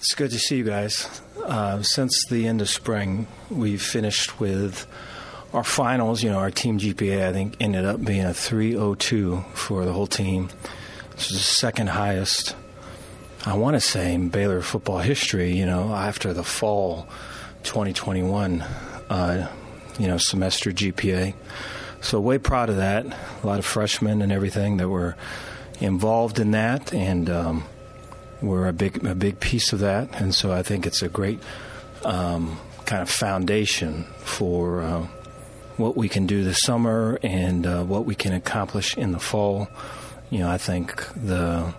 It's good to see you guys. Uh, since the end of spring, we've finished with our finals. You know, our team GPA, I think, ended up being a 302 for the whole team. This is the second highest, I want to say, in Baylor football history, you know, after the fall 2021, uh, you know, semester GPA. So, way proud of that. A lot of freshmen and everything that were involved in that. And, um, we're a big a big piece of that, and so I think it's a great um, kind of foundation for uh, what we can do this summer and uh, what we can accomplish in the fall. You know, I think the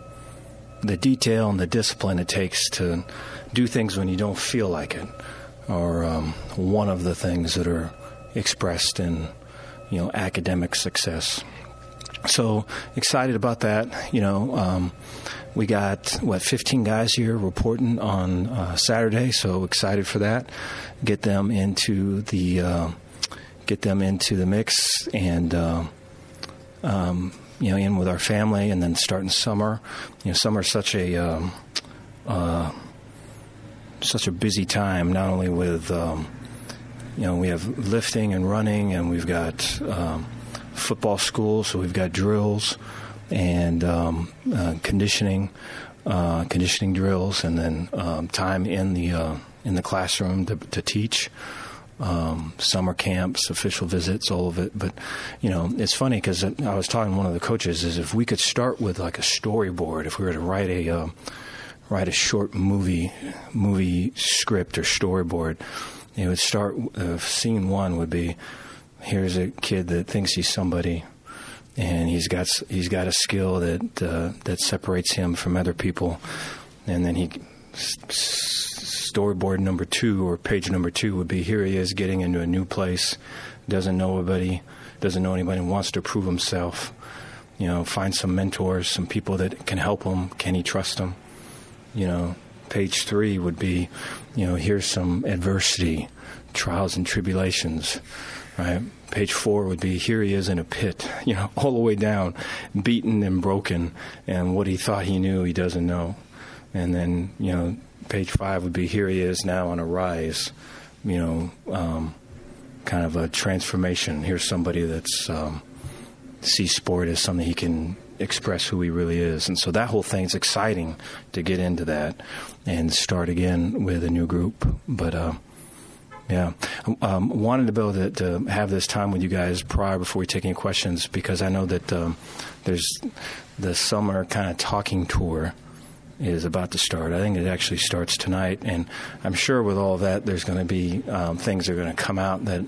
the detail and the discipline it takes to do things when you don't feel like it are um, one of the things that are expressed in you know academic success. So excited about that. You know, um, we got what 15 guys here reporting on uh, Saturday, so excited for that. Get them into the uh, get them into the mix and. Uh, um, you know, in with our family, and then starting summer. You know, summer is such a um, uh, such a busy time. Not only with um, you know, we have lifting and running, and we've got football school, so we've got drills and um, uh, conditioning, uh, conditioning drills, and then um, time in the uh, in the classroom to, to teach. Um, summer camps, official visits, all of it. But you know, it's funny because I was talking to one of the coaches is if we could start with like a storyboard, if we were to write a uh, write a short movie movie script or storyboard, it would start. Uh, scene one would be here's a kid that thinks he's somebody, and he's got he's got a skill that uh, that separates him from other people, and then he storyboard number two or page number two would be here he is getting into a new place, doesn't know anybody, doesn't know anybody, wants to prove himself. You know, find some mentors, some people that can help him. Can he trust them? You know, page three would be, you know, here's some adversity, trials and tribulations right? Page four would be here he is in a pit, you know, all the way down, beaten and broken, and what he thought he knew, he doesn't know. And then, you know, page five would be here he is now on a rise, you know, um, kind of a transformation. Here's somebody that's um, sees sport as something he can express who he really is. And so that whole thing's exciting to get into that and start again with a new group. But, uh, yeah, um, wanted to be able to, to, have this time with you guys prior before we take any questions because I know that um, there's the summer kind of talking tour is about to start. I think it actually starts tonight, and I'm sure with all that, there's going to be um, things that are going to come out that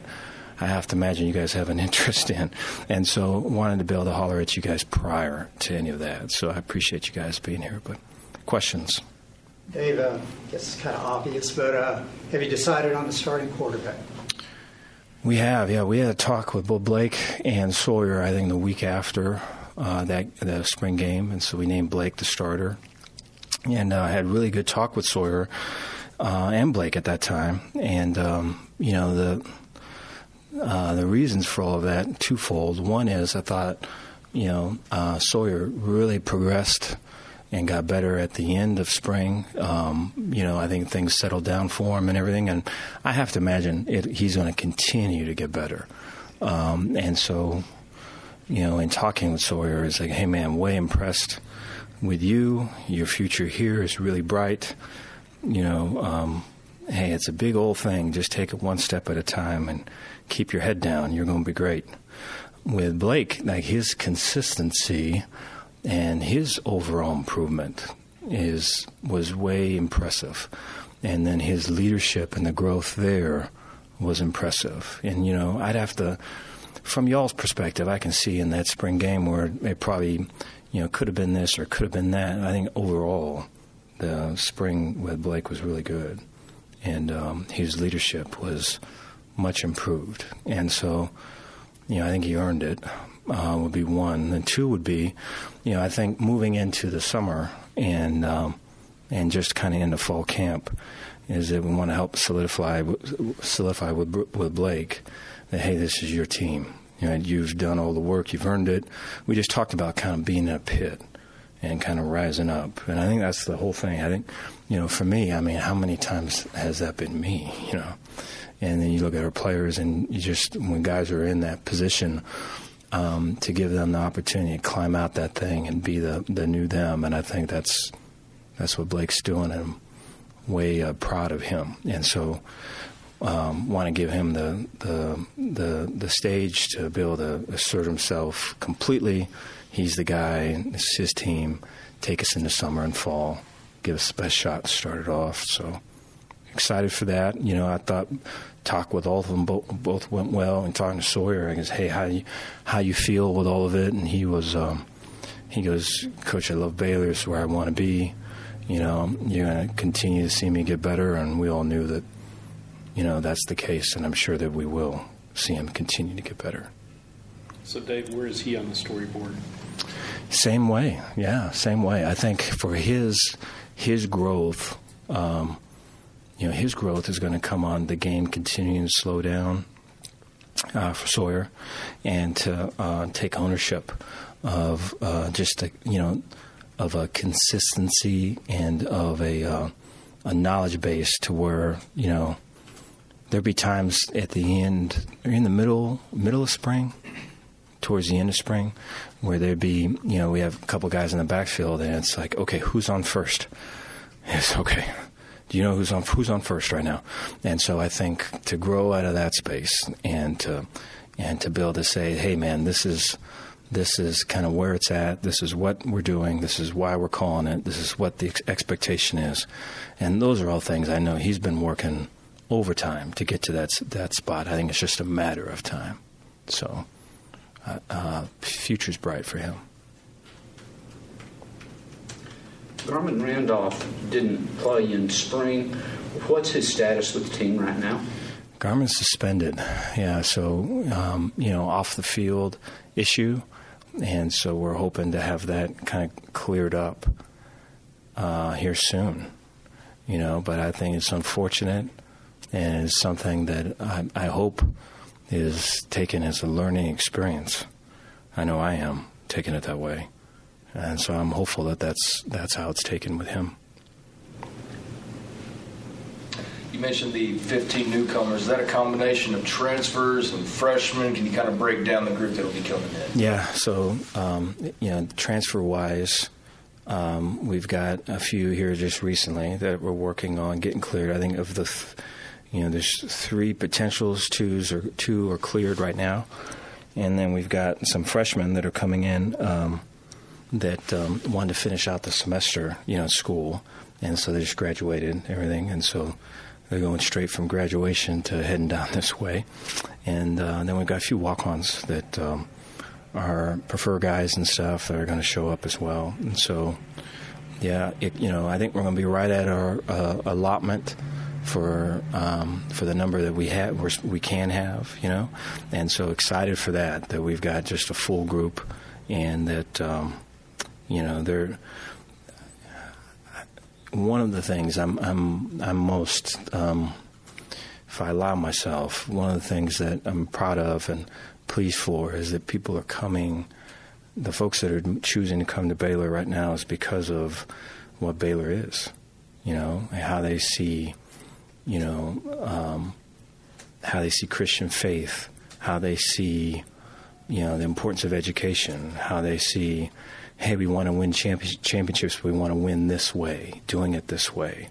I have to imagine you guys have an interest in, and so wanted to be able to holler at you guys prior to any of that. So I appreciate you guys being here. But questions. Dave, uh, I guess it's kind of obvious, but uh, have you decided on the starting quarterback? We have, yeah. We had a talk with both Blake and Sawyer, I think, the week after uh, that the spring game, and so we named Blake the starter. And uh, I had really good talk with Sawyer uh, and Blake at that time, and um, you know the uh, the reasons for all of that twofold. One is I thought, you know, uh, Sawyer really progressed and got better at the end of spring. Um, you know, I think things settled down for him and everything. And I have to imagine it, he's going to continue to get better. Um, and so, you know, in talking with Sawyer, it's like, hey, man, way impressed with you. Your future here is really bright. You know, um, hey, it's a big old thing. Just take it one step at a time and keep your head down. You're going to be great. With Blake, like his consistency and his overall improvement is was way impressive. And then his leadership and the growth there was impressive. And you know, I'd have to, from y'all's perspective, I can see in that spring game where it probably, you know, could have been this or could have been that. I think overall, the spring with Blake was really good, and um, his leadership was much improved. And so, you know, I think he earned it uh, would be one. And two would be, you know, I think moving into the summer and um, and just kind of into fall camp is that we want to help solidify solidify with with Blake that hey, this is your team. You know, you've done all the work, you've earned it. We just talked about kind of being in a pit, and kind of rising up. And I think that's the whole thing. I think, you know, for me, I mean, how many times has that been me, you know? And then you look at our players, and you just, when guys are in that position, um, to give them the opportunity to climb out that thing and be the, the new them. And I think that's that's what Blake's doing, and I'm way uh, proud of him. And so, um, want to give him the, the the the stage to be able to assert himself completely. He's the guy. It's his team. Take us into summer and fall. Give us the best shot to start it off. So excited for that. You know, I thought talk with all of them both, both went well. And talking to Sawyer, I guess, hey, how you how you feel with all of it? And he was, um, he goes, Coach, I love Baylor. It's where I want to be. You know, you're going to continue to see me get better, and we all knew that. You know, that's the case, and I'm sure that we will see him continue to get better. So, Dave, where is he on the storyboard? Same way, yeah, same way. I think for his his growth, um, you know, his growth is going to come on the game continuing to slow down uh, for Sawyer, and to uh, take ownership of uh, just a, you know of a consistency and of a uh, a knowledge base to where you know there'd be times at the end or in the middle middle of spring towards the end of spring where there'd be you know we have a couple guys in the backfield and it's like okay who's on first? It's okay do you know who's on who's on first right now? And so I think to grow out of that space and to and to be able to say, hey man, this is this is kind of where it's at. This is what we're doing. This is why we're calling it. This is what the ex- expectation is. And those are all things I know he's been working overtime to get to that that spot. I think it's just a matter of time. So, uh, uh, future's bright for him. Garmon Randolph didn't play in spring. What's his status with the team right now? Garmon's suspended. Yeah, so um, you know, off the field issue, and so we're hoping to have that kind of cleared up uh, here soon. You know, but I think it's unfortunate, and it's something that I, I hope is taken as a learning experience. I know I am taking it that way and so I'm hopeful that that's that's how it's taken with him. You mentioned the 15 newcomers. Is that a combination of transfers and freshmen? Can you kind of break down the group that will be coming in? Yeah. So, um, you know, transfer wise, um, we've got a few here just recently that we're working on getting cleared. I think of the, th- you know, there's three potentials. Two's or two are cleared right now, and then we've got some freshmen that are coming in. Um, that um, wanted to finish out the semester, you know, school, and so they just graduated everything, and so they're going straight from graduation to heading down this way, and uh, then we've got a few walk-ons that um, are prefer guys and stuff that are going to show up as well, and so yeah, it, you know, I think we're going to be right at our uh, allotment for um, for the number that we have we can have, you know, and so excited for that that we've got just a full group and that um, you know, they're one of the things I'm I'm I'm most um, if I allow myself, one of the things that I'm proud of and pleased for is that people are coming. The folks that are choosing to come to Baylor right now is because of what Baylor is, you know, how they see, you know, um, how they see Christian faith, how they see, you know, the importance of education, how they see hey, we want to win championships, we want to win this way, doing it this way.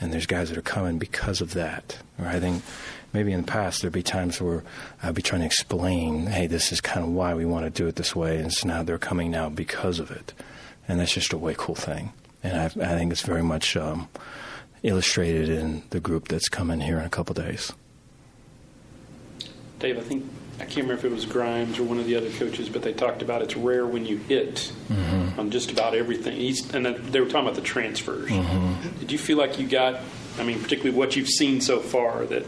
And there's guys that are coming because of that. Or I think maybe in the past there'd be times where I'd be trying to explain, hey, this is kind of why we want to do it this way, and so now they're coming now because of it. And that's just a way cool thing. And I, I think it's very much um, illustrated in the group that's coming here in a couple days. Dave, I think I can't remember if it was Grimes or one of the other coaches, but they talked about it's rare when you hit mm-hmm. on just about everything. He's, and they were talking about the transfers. Mm-hmm. Did you feel like you got, I mean, particularly what you've seen so far, that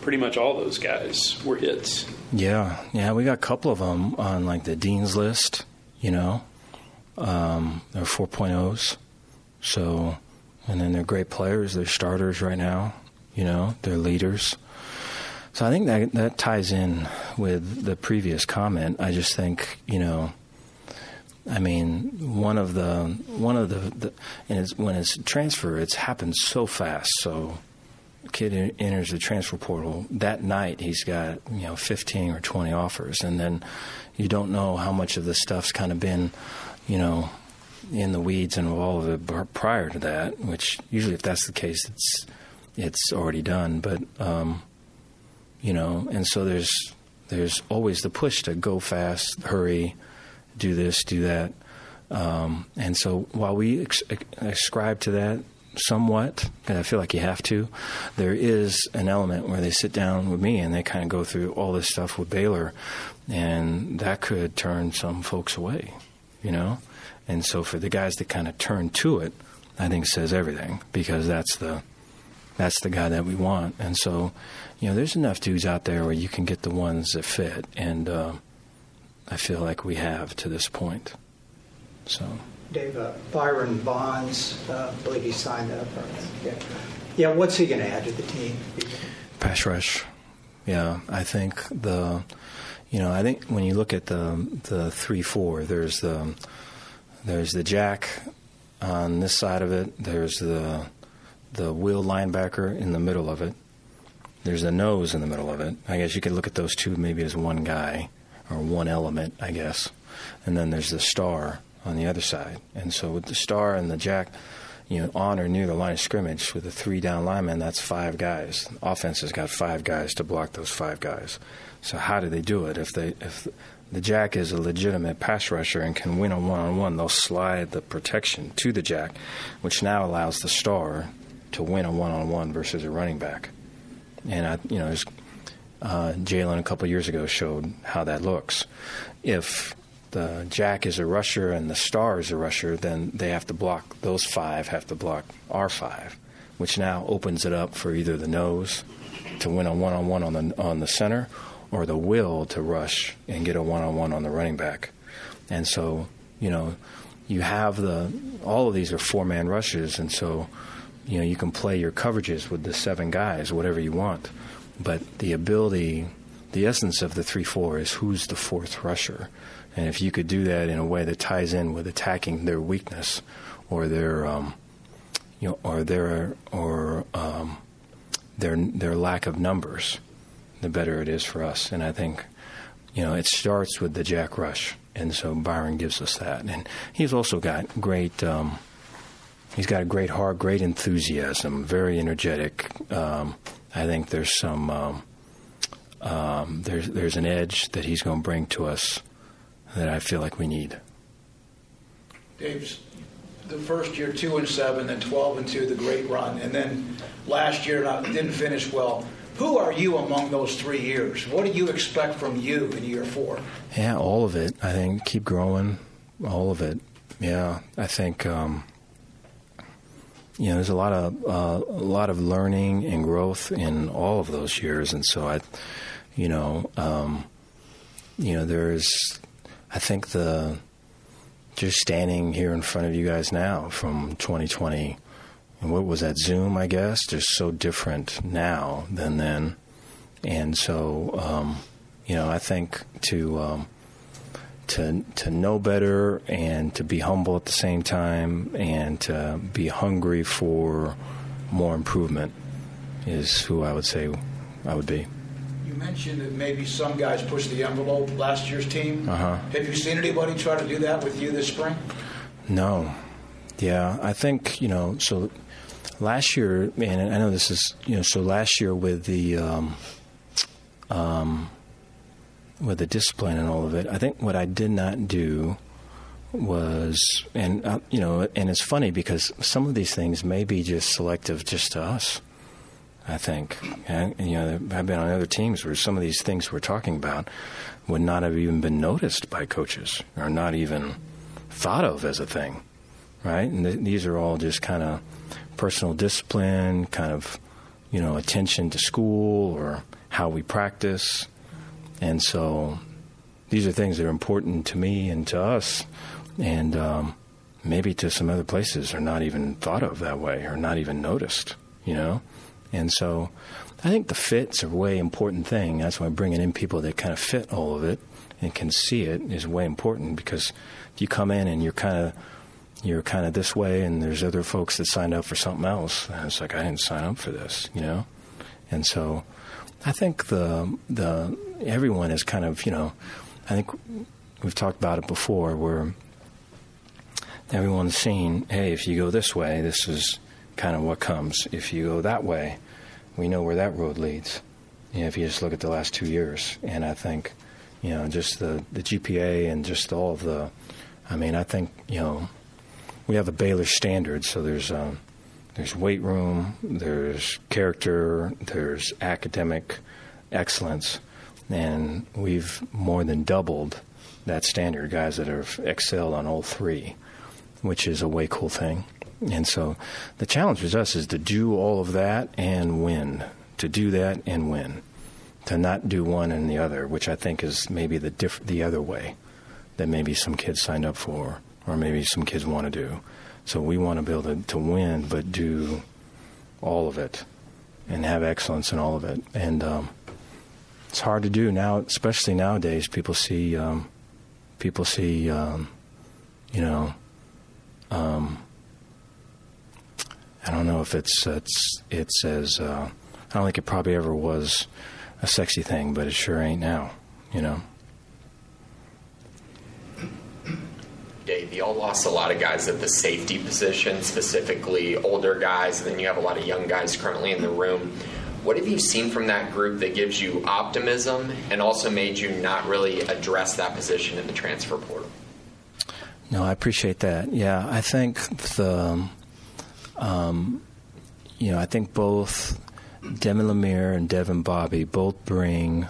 pretty much all those guys were hits? Yeah, yeah, we got a couple of them on like the dean's list. You know, um, they're 4.0s. So, and then they're great players. They're starters right now. You know, they're leaders. So I think that that ties in with the previous comment. I just think you know I mean, one of the one of the, the and it's, when it's transfer, it's happened so fast. So, kid enters the transfer portal that night. He's got you know 15 or 20 offers, and then you don't know how much of this stuff's kind of been, you know, in the weeds and all of it prior to that. Which usually, if that's the case, it's it's already done. But um, you know, and so there's there's always the push to go fast, hurry do this, do that. Um, and so while we ascribe to that somewhat, and I feel like you have to, there is an element where they sit down with me and they kind of go through all this stuff with Baylor, and that could turn some folks away, you know? And so for the guys that kind of turn to it, I think says everything because that's the that's the guy that we want. And so, you know, there's enough dudes out there where you can get the ones that fit. And uh, I feel like we have to this point. So, Dave, uh, Byron Vaughns, uh, I believe he signed up. yeah, yeah. What's he going to add to the team? Pass rush. Yeah, I think the, you know, I think when you look at the the three four, there's the there's the jack on this side of it. There's the the will linebacker in the middle of it. There's a nose in the middle of it. I guess you could look at those two maybe as one guy or one element, I guess. And then there's the star on the other side. And so with the star and the jack, you know, on or near the line of scrimmage with a three down lineman, that's five guys. Offense has got five guys to block those five guys. So how do they do it? If they if the jack is a legitimate pass rusher and can win a one on one, they'll slide the protection to the jack, which now allows the star to win a one on one versus a running back. And I, you know, uh, Jalen a couple years ago showed how that looks. If the jack is a rusher and the star is a rusher, then they have to block those five have to block our five, which now opens it up for either the nose to win a one on one on the on the center, or the will to rush and get a one on one on the running back. And so, you know, you have the all of these are four man rushes, and so you know you can play your coverages with the seven guys, whatever you want. But the ability, the essence of the 3 4 is who's the fourth rusher. And if you could do that in a way that ties in with attacking their weakness or their, um, you know, or their, or um, their, their lack of numbers, the better it is for us. And I think, you know, it starts with the Jack Rush. And so Byron gives us that. And he's also got great, um, he's got a great heart, great enthusiasm, very energetic. Um, I think there's some um, um, there's there's an edge that he's going to bring to us that I feel like we need. Dave's the first year two and seven, then twelve and two, the great run, and then last year not, didn't finish well. Who are you among those three years? What do you expect from you in year four? Yeah, all of it. I think keep growing, all of it. Yeah, I think. Um, you know, there's a lot of uh, a lot of learning and growth in all of those years, and so I, you know, um, you know, there's, I think the just standing here in front of you guys now from 2020, and what was that Zoom? I guess just so different now than then, and so um, you know, I think to um, to to know better and to be humble at the same time and to be hungry for more improvement is who I would say I would be. You mentioned that maybe some guys pushed the envelope last year's team. Uh-huh. Have you seen anybody try to do that with you this spring? No. Yeah, I think you know. So last year, and I know this is you know. So last year with the um, um, with the discipline and all of it. I think what I did not do was, and uh, you know, and it's funny because some of these things may be just selective just to us. I think, and, you know, I've been on other teams where some of these things we're talking about would not have even been noticed by coaches, or not even thought of as a thing, right? And th- these are all just kind of personal discipline, kind of, you know, attention to school or how we practice and so these are things that are important to me and to us, and um, maybe to some other places are not even thought of that way or not even noticed, you know? And so I think the fit's a way important thing. That's why bringing in people that kind of fit all of it and can see it is way important because if you come in and you're kind of you're kind of this way and there's other folks that signed up for something else and it's like I didn't sign up for this, you know? And so I think the the everyone is kind of, you know, I think we've talked about it before where everyone's seen, hey, if you go this way, this is kind of what comes. If you go that way, we know where that road leads. You know, if you just look at the last two years, and I think, you know, just the the GPA and just all of the, I mean, I think you know, we have a Baylor standard, so there's um, there's weight room, there's character, there's academic excellence, and we've more than doubled that standard. Guys that have excelled on all three, which is a way cool thing. And so the challenge with us is to do all of that and win, to do that and win, to not do one and the other, which I think is maybe the diff- the other way that maybe some kids signed up for, or maybe some kids want to do. So we want to be able to, to win, but do all of it and have excellence in all of it. And um, it's hard to do now, especially nowadays. People see, um, people see, um, you know, um, I don't know if it's it's it's as uh, I don't think it probably ever was a sexy thing, but it sure ain't now. You know. Dave, you all lost a lot of guys at the safety position, specifically older guys, and then you have a lot of young guys currently in the room. What have you seen from that group that gives you optimism and also made you not really address that position in the transfer portal? No, I appreciate that. Yeah, I think the, um, you know, I think both Devin Lemear and Devyn Bobby both bring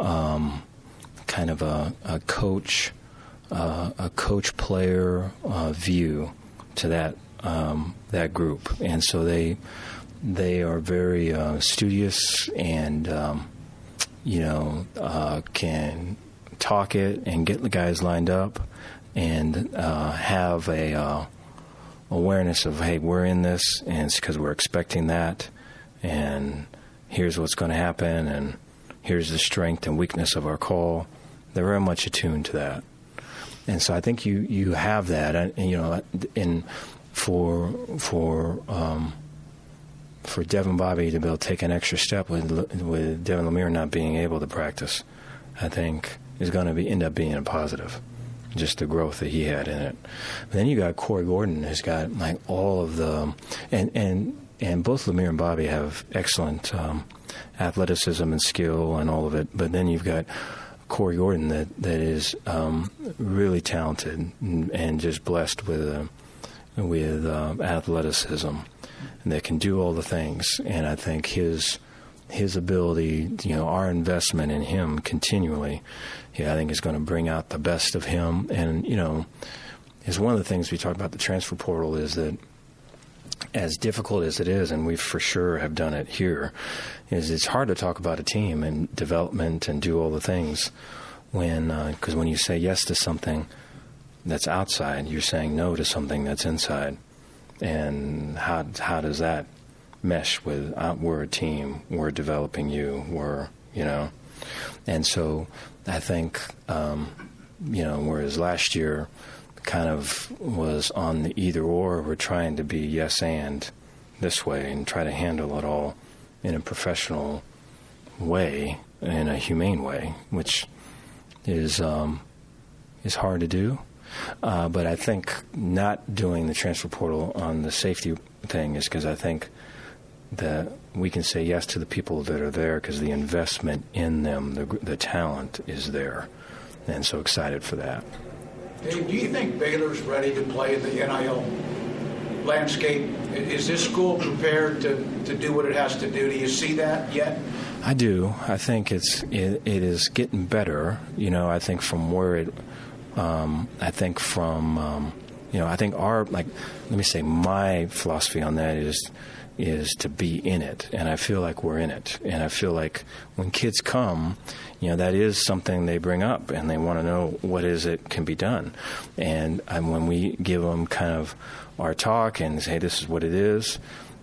um, kind of a, a coach uh, a coach player uh, view to that um, that group, and so they they are very uh, studious and um, you know uh, can talk it and get the guys lined up and uh, have a uh, awareness of hey we're in this and it's because we're expecting that and here's what's going to happen and here's the strength and weakness of our call. They're very much attuned to that. And so I think you you have that, and, you know, in for for um, for Devyn Bobby to be able to take an extra step with with Devin Lemear not being able to practice, I think is going to be end up being a positive. Just the growth that he had in it. But then you got Corey Gordon, who's got like all of the and and and both Lemear and Bobby have excellent um, athleticism and skill and all of it. But then you've got Corey Gordon that that is um, really talented and, and, just blessed with uh, with uh, athleticism and that can do all the things. And I think his his ability, you know, our investment in him continually, yeah, I think is going to bring out the best of him. And you know, is one of the things we talk about the transfer portal is that as difficult as it is, and we for sure have done it here, is it's hard to talk about a team and development and do all the things when because uh, when you say yes to something that's outside, you're saying no to something that's inside, and how how does that mesh with uh, we're a team, we're developing you, we're you know, and so I think um, you know whereas last year kind of was on the either or. We're trying to be yes and this way and try to handle it all in a professional way, in a humane way, which is um, is hard to do. Uh, but I think not doing the transfer portal on the safety thing is because I think that we can say yes to the people that are there because the investment in them, the, the talent is there. And so excited for that. Dave, do you think Baylor's ready to play in the NIL landscape? Is this school prepared to, to do what it has to do? Do you see that yet? I do. I think it's it, it is getting better. You know, I think from where it, um, I think from, um, you know, I think our like, let me say, my philosophy on that is is to be in it, and I feel like we're in it, and I feel like when kids come, you know, that is something they bring up, and they want to know what is it can be done, and, and when we give them kind of our talk and say this is what it is,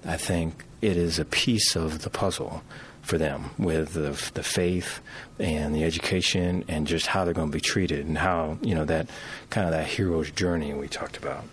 I think it is a piece of the puzzle for them with the, the faith and the education and just how they're going to be treated and how you know that kind of that hero's journey we talked about.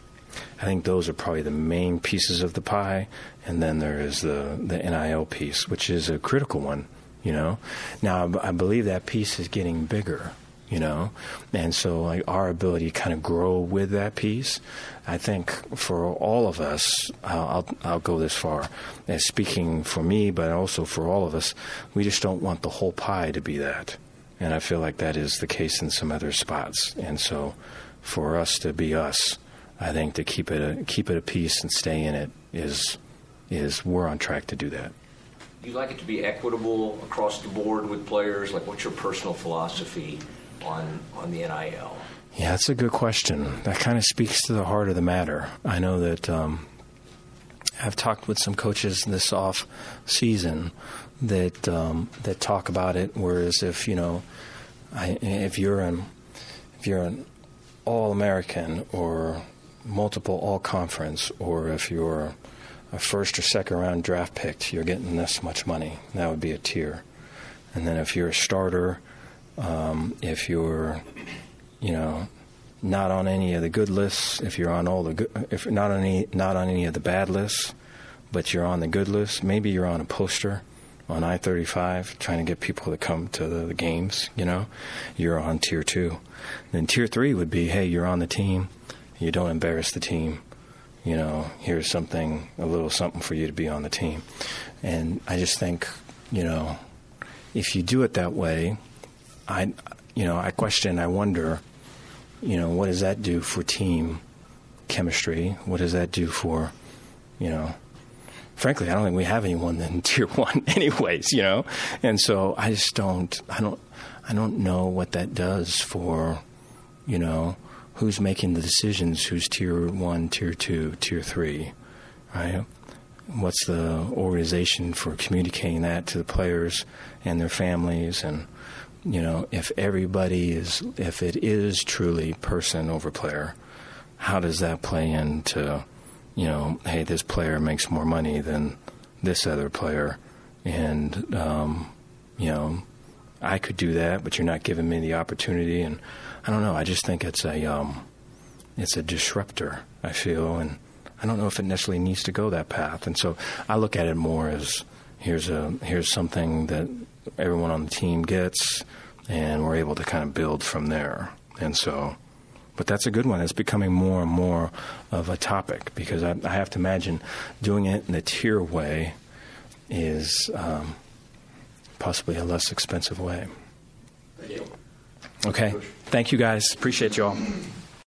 I think those are probably the main pieces of the pie, and then there is the the NIL piece, which is a critical one. You know, now I believe that piece is getting bigger you know? And so like our ability to kind of grow with that piece i think for all of us I'll, I'll, go this far as speaking for me but also for all of us we just don't want the whole pie to be that. And i feel like that is the case in some other spots. And so for us to be us i think to keep it a, keep it a piece and stay in it is is we're on track to do that. Do you like it to be equitable across the board with players? Like, what's your personal philosophy on on the NIL? Yeah, that's a good question. That kind of speaks to the heart of the matter. I know that um, I've talked with some coaches this off season that um, that talk about it. Whereas if you know, I, if you're an if you're an All American or multiple All Conference, or if you're a first or second round draft pick, you're getting this much money. That would be a tier. And then if you're a starter um, if you're, you know, not on any of the good lists, if you're on all the good, if not on any, not on any of the bad lists, but you're on the good list, maybe you're on a poster on I-35 trying to get people to come to the, the games, you know, you're on tier two. Then tier three would be, hey, you're on the team, you don't embarrass the team, you know, here's something, a little something for you to be on the team. And I just think, you know, if you do it that way, I, you know, I question, I wonder, you know, what does that do for team chemistry? What does that do for, you know, frankly, I don't think we have anyone in tier one, anyways, you know, and so I just don't, I don't, I don't know what that does for, you know, who's making the decisions, who's tier one, tier two, tier three, right? What's the organization for communicating that to the players and their families and you know, if everybody is, if it is truly person over player, how does that play into, you know, hey, this player makes more money than this other player, and um, you know, I could do that, but you're not giving me the opportunity, and I don't know. I just think it's a, um, it's a disruptor. I feel, and I don't know if it necessarily needs to go that path, and so I look at it more as here's a here's something that everyone on the team gets, and we're able to kind of build from there. And so, but that's a good one. It's becoming more and more of a topic because I, I have to imagine doing it in a tier way is um, possibly a less expensive way. Thank you. Okay. Thank you guys. Appreciate you all.